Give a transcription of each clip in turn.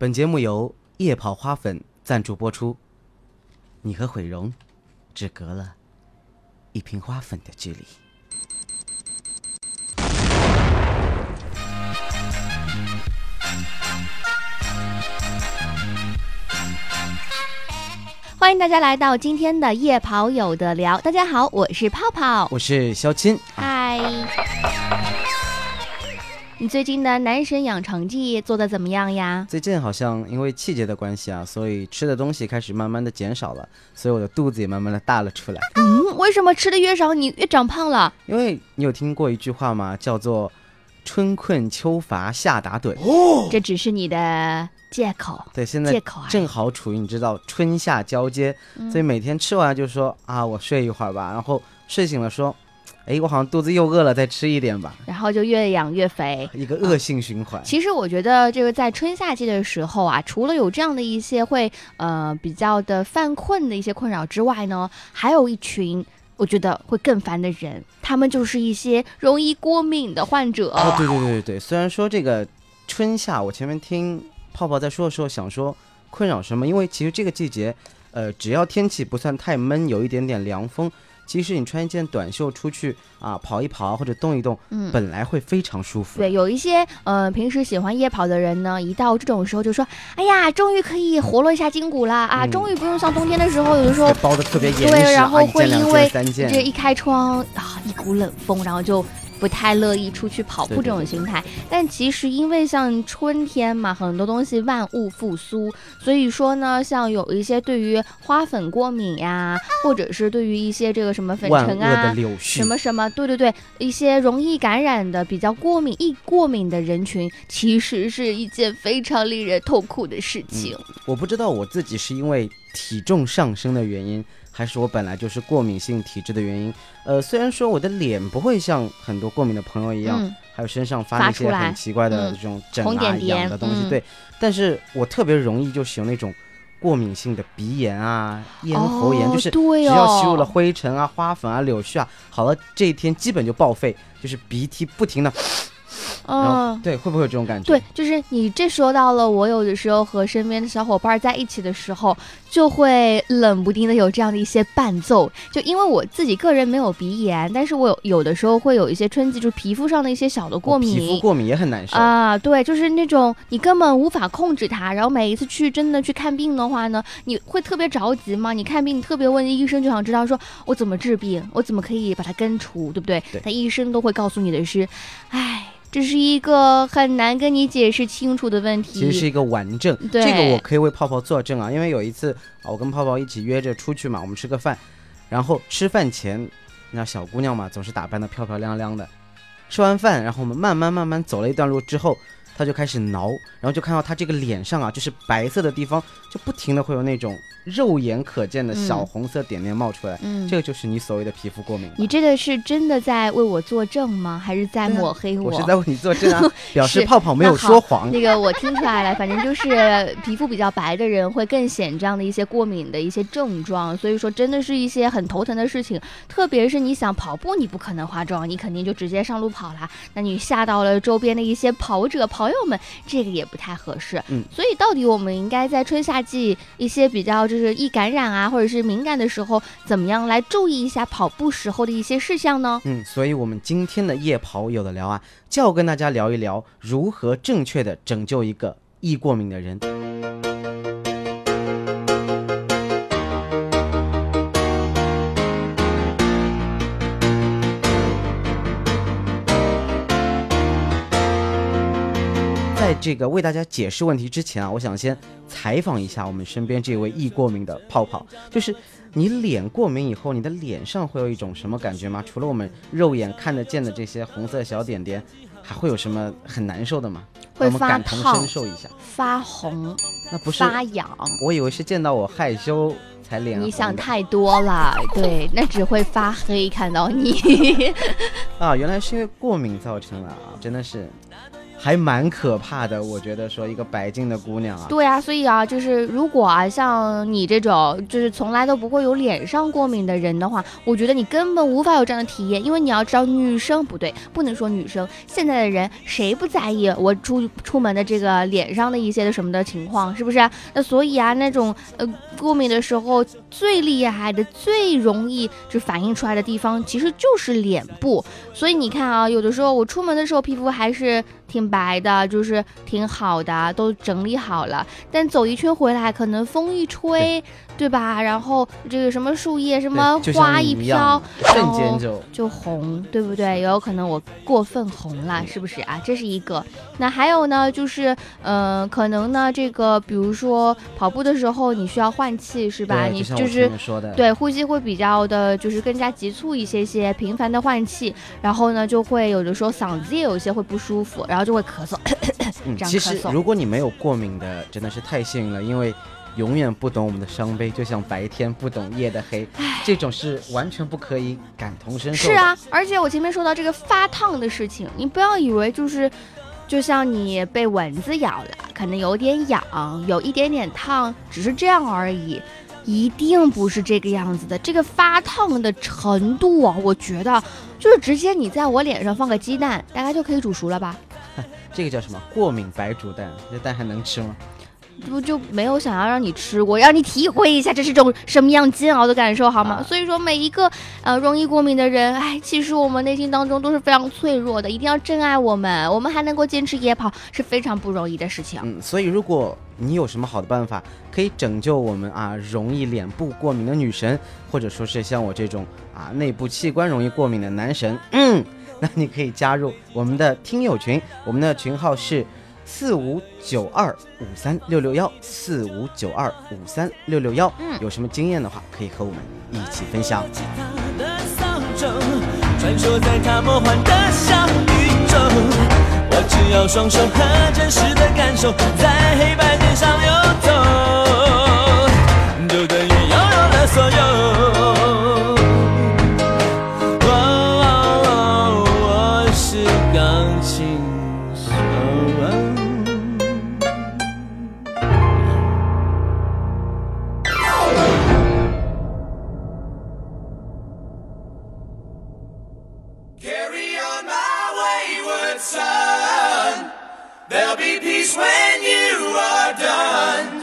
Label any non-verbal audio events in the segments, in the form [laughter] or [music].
本节目由夜跑花粉赞助播出。你和毁容只隔了一瓶花粉的距离。欢迎大家来到今天的夜跑有的聊。大家好，我是泡泡。我是肖钦，嗨，你最近的男神养成记做的怎么样呀？最近好像因为季节的关系啊，所以吃的东西开始慢慢的减少了，所以我的肚子也慢慢的大了出来。嗯，为什么吃的越少你越长胖了？因为你有听过一句话吗？叫做“春困秋乏夏打盹”。哦这只是你的借口，对，现在借口啊。正好处于你知道春夏交接，嗯所以每天吃完就说啊，我睡一会儿吧，然后睡醒了说，哎，我好像肚子又饿了，再吃一点吧，然后就越养越肥。一个恶性循环。其实我觉得这个在春夏季的时候啊，除了有这样的一些会呃比较的犯困的一些困扰之外呢，还有一群我觉得会更烦的人，他们就是一些容易过敏的患者。哦，对对对对对，虽然说这个春夏，我前面听泡泡在说的时候想说困扰什么，因为其实这个季节，呃，只要天气不算太闷，有一点点凉风。其实你穿一件短袖出去啊，跑一跑啊，或者动一动，嗯本来会非常舒服。对，有一些呃平时喜欢夜跑的人呢，一到这种时候就说：“哎呀，终于可以活络一下筋骨啦！啊，嗯终于不用像冬天的时候，有的时候包的特别严实，对，然后会因为这一开窗啊，一股冷风，然后就不太乐意出去跑步这种对对对心态。但其实因为像春天嘛，很多东西万物复苏，所以说呢，像有一些对于花粉过敏呀，或者是对于一些这个什么粉尘啊。什。么什么，对对对，一些容易感染的、比较过敏、易过敏的人群，其实是一件非常令人痛苦的事情。我不知道我自己是因为体重上升的原因，还是我本来就是过敏性体质的原因。呃，虽然说我的脸不会像很多过敏的朋友一样，嗯，还有身上发发出来那些很奇怪的嗯这种疹啊、红点点痒的东西，嗯对。但是我特别容易就是有那种过敏性的鼻炎啊、咽喉炎，哦就是只要吸入哦了灰尘啊、花粉啊、柳絮啊，好了，这一天基本就报废，就是鼻涕不停的，然后、嗯。对，会不会有这种感觉？对，就是你这说到了，我有的时候和身边的小伙伴在一起的时候，就会冷不丁的有这样的一些伴奏。就因为我自己个人没有鼻炎，但是我有有的时候会有一些春季，就是皮肤上的一些小的过我敏。皮肤过敏也很难受。啊，对，就是那种你根本无法控制它，然后每一次去真的去看病的话呢，你会特别着急嘛？你看病，你特别问医生，就想知道说我怎么治病，我怎么可以把它根除，对不对？对但医生都会告诉你的是，唉，这是一个很难跟你解释清楚的问题。其实是一个顽症，对。这个我可以为泡泡作证啊，因为有一次啊，我跟泡泡一起约着出去嘛，我们吃个饭，然后吃饭前，那小姑娘嘛，总是打扮的漂漂亮亮的，吃完饭，然后我们慢慢慢慢走了一段路之后，她就开始挠，然后就看到他这个脸上啊，就是白色的地方，就不停的会有那种肉眼可见的小嗯红色点点冒出来，嗯，这个就是你所谓的皮肤过敏。你这个是真的在为我作证吗？还是在抹黑我我是在为你作证啊，[laughs] 表示泡泡没有说谎。那个我听出来了，反正就是皮肤比较白的人会更显这样的一些过敏的一些症状，所以说真的是一些很头疼的事情。特别是你想跑步，你不可能化妆，你肯定就直接上路跑啦。那你吓到了周边的一些跑者跑友们，这个也不太合适。嗯，所以到底我们应该在春夏季一些比较就是易感染啊，或者是敏感的时候，怎么样来注意一下跑步时候的一些事项呢？嗯，所以我们今天的夜跑有的聊啊，就要跟大家聊一聊如何正确的拯救一个易过敏的人。这个为大家解释问题之前啊，我想先采访一下我们身边这位易过敏的泡泡，就是你脸过敏以后，你的脸上会有一种什么感觉吗？除了我们肉眼看得见的这些红色小点点，还会有什么很难受的吗？会发同胖身受一下。发红、那不是，发痒。我以为是见到我害羞才脸红你想太多了，对，那只会发黑看到你。[laughs] 啊，原来是因为过敏造成了啊，真的是还蛮可怕的。我觉得说一个白净的姑娘啊，对啊，所以啊，就是如果啊，像你这种就是从来都不会有脸上过敏的人的话，我觉得你根本无法有这样的体验，因为你要知道，女生不对，不能说女生，现在的人谁不在意我出出门的这个脸上的一些的什么的情况，是不是？那所以啊，那种呃过敏的时候最厉害的、最容易就反映出来的地方，其实就是脸部。所以你看啊，有的时候我出门的时候皮肤还是。挺白的，就是挺好的，都整理好了。但走一圈回来，可能风一吹，对吧？然后这个什么树叶、什么花一飘，瞬间就就红，对不对？也有可能我过分红了，是不是啊？这是一个。那还有呢，就是嗯，可能呢，这个比如说跑步的时候，你需要换气，是吧？你就是对呼吸会比较的，就是更加急促一些些，频繁的换气，然后呢，就会有的时候嗓子也有一些会不舒服，然后。就会咳嗽，嗯，其实如果你没有过敏的，真的是太幸运了，因为永远不懂我们的伤悲，就像白天不懂夜的黑，这种是完全不可以感同身受。是啊，而且我前面说到这个发烫的事情，你不要以为就是，就像你被蚊子咬了，可能有点痒，有一点点烫，只是这样而已，一定不是这个样子的。这个发烫的程度啊，我觉得就是直接你在我脸上放个鸡蛋，大概就可以煮熟了吧。[laughs] 这个叫什么？过敏白煮蛋，这蛋还能吃吗？不就没有想要让你吃过，让你体会一下这是种什么样煎熬的感受，好吗？所以说每一个呃容易过敏的人，哎，其实我们内心当中都是非常脆弱的，一定要珍爱我们。我们还能够坚持夜跑是非常不容易的事情。嗯，所以如果你有什么好的办法可以拯救我们啊，容易脸部过敏的女神，或者说是像我这种啊内部器官容易过敏的男神，嗯。那你可以加入我们的听友群，我们的群号是四五九二五三六六幺四五九二五三六六幺。嗯，有什么经验的话，可以和我们一起分享。我只要双手和真实的感受，在黑白键上游走，就等于拥有了所有。三 there'll be peace when you are done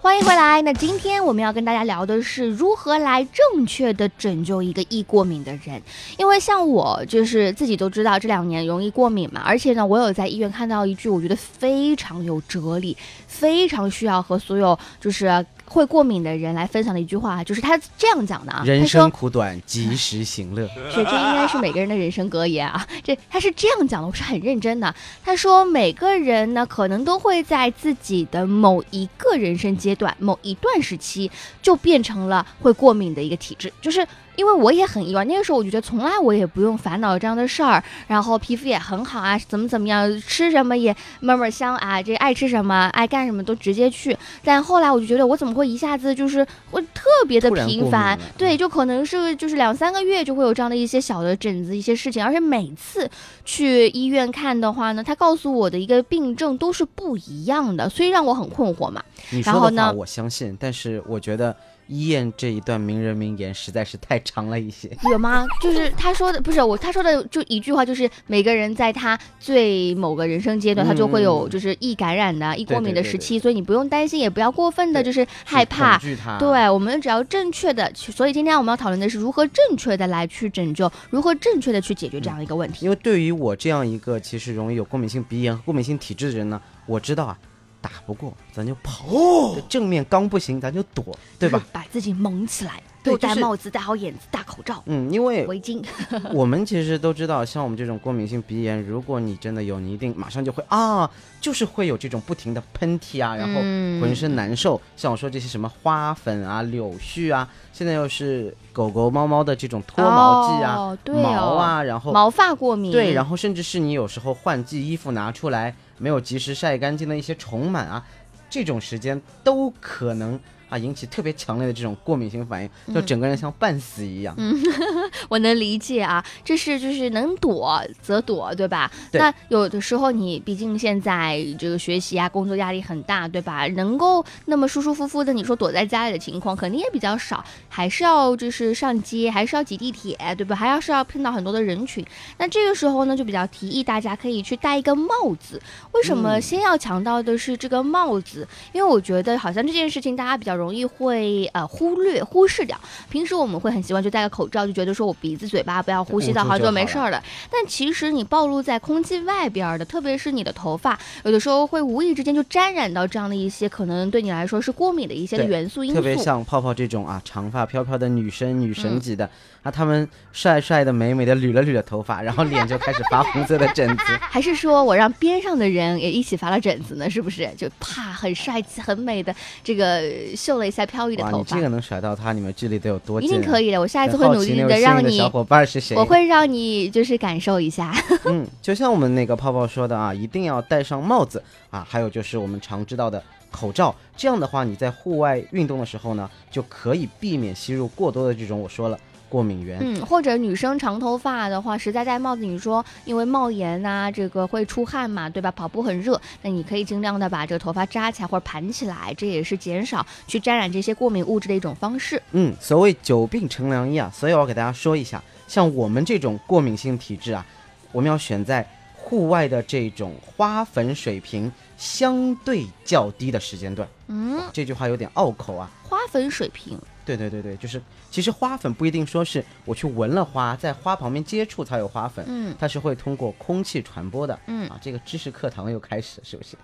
欢迎回来。那今天我们要跟大家聊的是如何来正确的拯救一个易过敏的人。因为像我就是自己都知道这两年容易过敏嘛，而且呢，我有在医院看到一句我觉得非常有哲理，非常需要和所有就是。会过敏的人来分享的一句话，就是他这样讲的啊：人生苦短，及时行乐。[laughs] 是，这应该是每个人的人生格言啊。这他是这样讲的，我是很认真的。他说，每个人呢，可能都会在自己的某一个人生阶段、某一段时期，就变成了会过敏的一个体质，就是。因为我也很意外，那个时候我就觉得从来我也不用烦恼这样的事儿，然后皮肤也很好啊，怎么怎么样，吃什么也闷闷香啊，这爱吃什么爱干什么都直接去。但后来我就觉得我怎么会一下子就是我特别的频繁，对，就可能是就是两三个月就会有这样的一些小的疹子一些事情，而且每次去医院看的话呢，他告诉我的一个病症都是不一样的，所以让我很困惑嘛。你说的话我相信，但是我觉得。医院这一段名人名言实在是太长了一些，有吗？就是他说的不是我，他说的就一句话，就是每个人在他最某个人生阶段，他就会有就是易感染的、易过敏的时期，所以你不用担心，也不要过分的就是害怕。对，我们只要正确的去。所以今天我们要讨论的是如何正确的来去拯救，如何正确的去解决这样一个问题。因为对于我这样一个其实容易有过敏性鼻炎和过敏性体质的人呢，我知道啊。打不过，咱就跑；正面刚不行，咱就躲，对吧？把自己蒙起来，对，戴帽子，戴好眼子，戴口罩。嗯，因为围巾。[laughs] [laughs] 我们其实都知道，像我们这种过敏性鼻炎，如果你真的有，你一定马上就会啊，就是会有这种不停的喷嚏啊，然后浑身难受。像我说这些什么花粉啊、柳絮啊，现在又是狗狗、猫猫的这种脱毛季啊，毛啊，然后毛发过敏。对，然后甚至是你有时候换季衣服拿出来。没有及时晒干净的一些虫螨啊，这种时间都可能啊引起特别强烈的这种过敏性反应，就整个人像半死一样。嗯，[laughs] 我能理解啊，这是就是能躲则躲，对吧？对那有的时候你毕竟现在这个学习啊，工作压力很大，对吧？能够那么舒舒服服的，你说躲在家里的情况肯定也比较少，还是要就是上街，还是要挤地铁，对吧？还要是要碰到很多的人群。那这个时候呢，就比较提议大家可以去戴一个帽子。为什么嗯先要强调的是这个帽子？因为我觉得好像这件事情大家比较容易会呃忽略、忽视掉。平时我们会很习惯就戴个口罩，就觉得说我鼻子、嘴巴不要呼吸到，好像就没事儿了。但其实你暴露在空气外边儿的，特别是你的头发，有的时候会无意之间就沾染到这样的一些可能对你来说是过敏的一些的元素因素特别。像泡泡这种啊，长发飘飘的女生、女神嗯级的，啊，她们帅帅的、美美的捋了捋了头发，然后脸就开始发红色的疹子。[laughs] 还是说我让边上的人也一起发了疹子呢？是不是？就啪，很帅气、很美的这个秀了一下飘逸的哇，头发你这个，能甩到他，你们距离得有多一近、啊？定可以的。我下一次会努力奇那位幸运让你小，伙伴是谁？我会让你就是感受一下。[laughs] 嗯，就像我们那个泡泡说的啊，一定要戴上帽子啊，还有就是我们常知道的口罩。这样的话，你在户外运动的时候呢，就可以避免吸入过多的这种我说了过敏源。嗯，或者女生长头发的话，实在戴帽子，你说因为帽檐呐、这个会出汗嘛，对吧？跑步很热，那你可以尽量的把这个头发扎起来或者盘起来，这也是减少去沾染这些过敏物质的一种方式。嗯，所谓久病成良医啊，所以我要给大家说一下，像我们这种过敏性体质啊，我们要选在户外的这种花粉水平相对较低的时间段。嗯，这句话有点拗口啊。花粉水平，对对对对，就是其实花粉不一定说是我去闻了花，在花旁边接触才有花粉，嗯它是会通过空气传播的。嗯啊，这个知识课堂又开始了，是不是？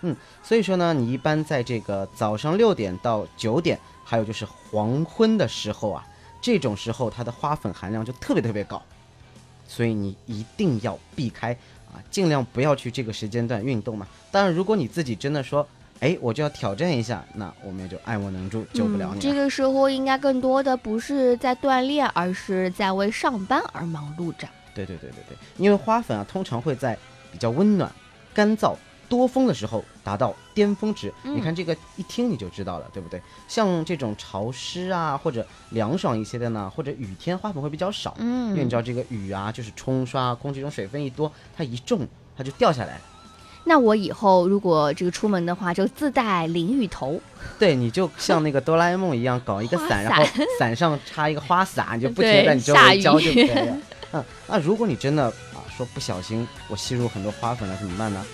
嗯，所以说呢，你一般在这个早上六点到九点，还有就是黄昏的时候啊，这种时候它的花粉含量就特别特别高，所以你一定要避开啊，尽量不要去这个时间段运动嘛。当然，如果你自己真的说，哎，我就要挑战一下，那我们也就爱莫能助，救不了你。这个时候应该更多的不是在锻炼，而是在为上班而忙碌着。对对对对对，因为花粉啊，通常会在比较温暖、干燥、多风的时候达到巅峰值。嗯你看这个一听你就知道了，对不对？像这种潮湿啊，或者凉爽一些的呢，或者雨天，花粉会比较少。嗯因为你嗯知，道这个雨啊，就是冲刷，空气中水分一多，它一重它就掉下来。那我以后如果这个出门的话，就自带淋浴头。对，你就像那个哆啦 A 梦一样，搞一个 [laughs] 花伞，然后伞上插一个花洒，你就不停地在你周下围浇就可以了。嗯，那如果你真的啊说不小心我吸入很多花粉了怎么办呢？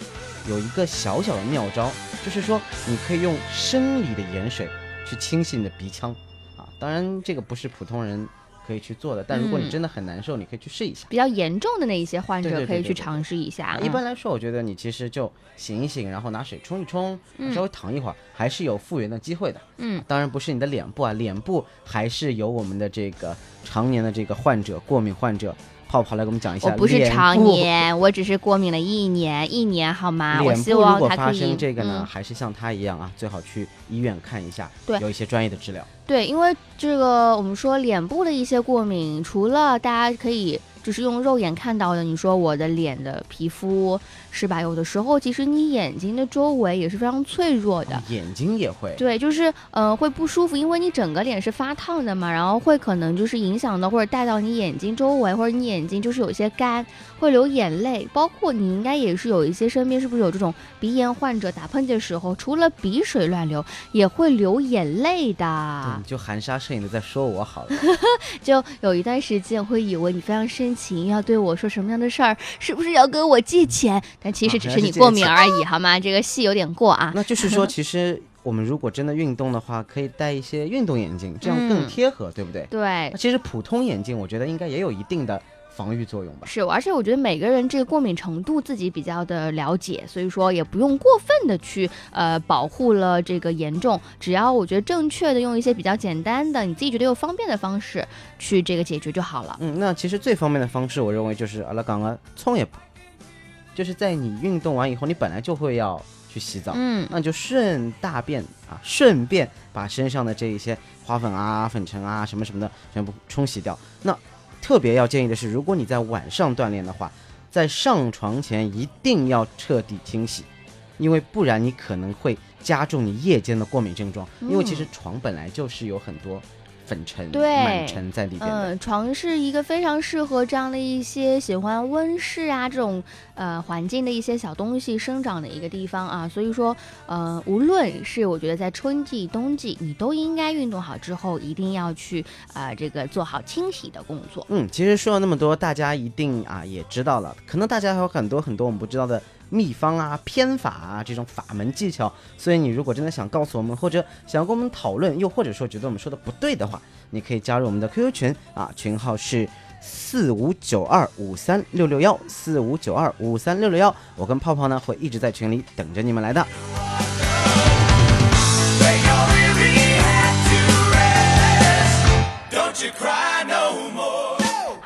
有一个小小的妙招，就是说你可以用生理的盐水去清洗你的鼻腔啊。当然这个不是普通人可以去做的，但如果你嗯真的很难受，你可以去试一下。比较严重的那一些患者可以去尝试一下啊。一般来说，我觉得你其实就醒一醒，然后拿水冲一冲，嗯稍微躺一会儿，还是有复原的机会的。嗯，当然不是你的脸部啊，脸部还是有我们的这个常年的这个患者，过敏患者泡泡来给我们讲一下。我不是常。年，我只是过敏了一年，一年好吗？我希脸部如果发望他可以生这个呢，嗯还是像他一样啊，最好去医院看一下，对有一些专业的治疗。对，因为这个我们说脸部的一些过敏，除了大家可以就是用肉眼看到的，你说我的脸的皮肤是吧？有的时候其实你眼睛的周围也是非常脆弱的。哦眼睛也会。对，就是呃会不舒服，因为你整个脸是发烫的嘛，然后会可能就是影响到或者带到你眼睛周围，或者你眼睛就是有些干，会流眼泪。包括你应该也是有一些身边是不是有这种鼻炎患者打喷嚏的时候，除了鼻水乱流，也会流眼泪对，的。你就含沙射影的在说我好了。[laughs] 就有一段时间会以为你非常深情，要对我说什么样的事儿，是不是要跟我借钱？但其实啊只是你过敏而已，好吗？这个戏有点过啊。那就是说，[laughs] 其实我们如果真的运动的话，可以戴一些运动眼镜，这样更嗯贴合，对不对？对，其实普通眼镜，我觉得应该也有一定的防御作用吧。是，而且我觉得每个人这个过敏程度自己比较的了解，所以说也不用过分的去呃保护了这个严重，只要我觉得正确的用一些比较简单的，你自己觉得又方便的方式去这个解决就好了。嗯，那其实最方便的方式，我认为就是阿拉刚刚冲也不，就是在你运动完以后，你本来就会要去洗澡，嗯那就顺大便啊，顺便把身上的这一些花粉啊、粉尘啊什么什么的全部冲洗掉。那特别要建议的是，如果你在晚上锻炼的话，在上床前一定要彻底清洗，因为不然你可能会加重你夜间的过敏症状，因为其实嗯。床本来就是有很多粉尘、对螨尘在里边。嗯，床是一个非常适合这样的一些喜欢温室啊这种呃环境的一些小东西生长的一个地方啊，所以说呃，无论是我觉得在春季、冬季，你都应该运动好之后，一定要去啊、这个做好清洗的工作。嗯，其实说了那么多，大家一定啊也知道了，可能大家还有很多很多我们不知道的秘方啊、偏法啊这种法门技巧。所以你如果真的想告诉我们，或者想要跟我们讨论，又或者说觉得我们说的不对的话，你可以加入我们的 QQ 群啊，群号是。四五九二五三六六幺，四五九二五三六六幺，我跟泡泡呢会一直在群里等着你们来的。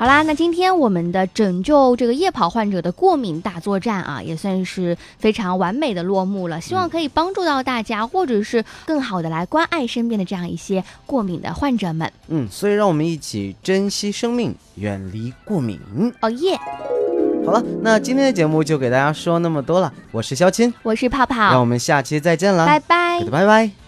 好啦，那今天我们的拯救这个夜跑患者的过敏大作战啊，也算是非常完美的落幕了。希望可以帮助到大家，或者是更好的来关爱身边的这样一些过敏的患者们。嗯，所以让我们一起珍惜生命，远离过敏。哦耶！好了，那今天的节目就给大家说那么多了，我是肖钦，我是泡泡让我，们下期再见了，拜拜拜。拜拜。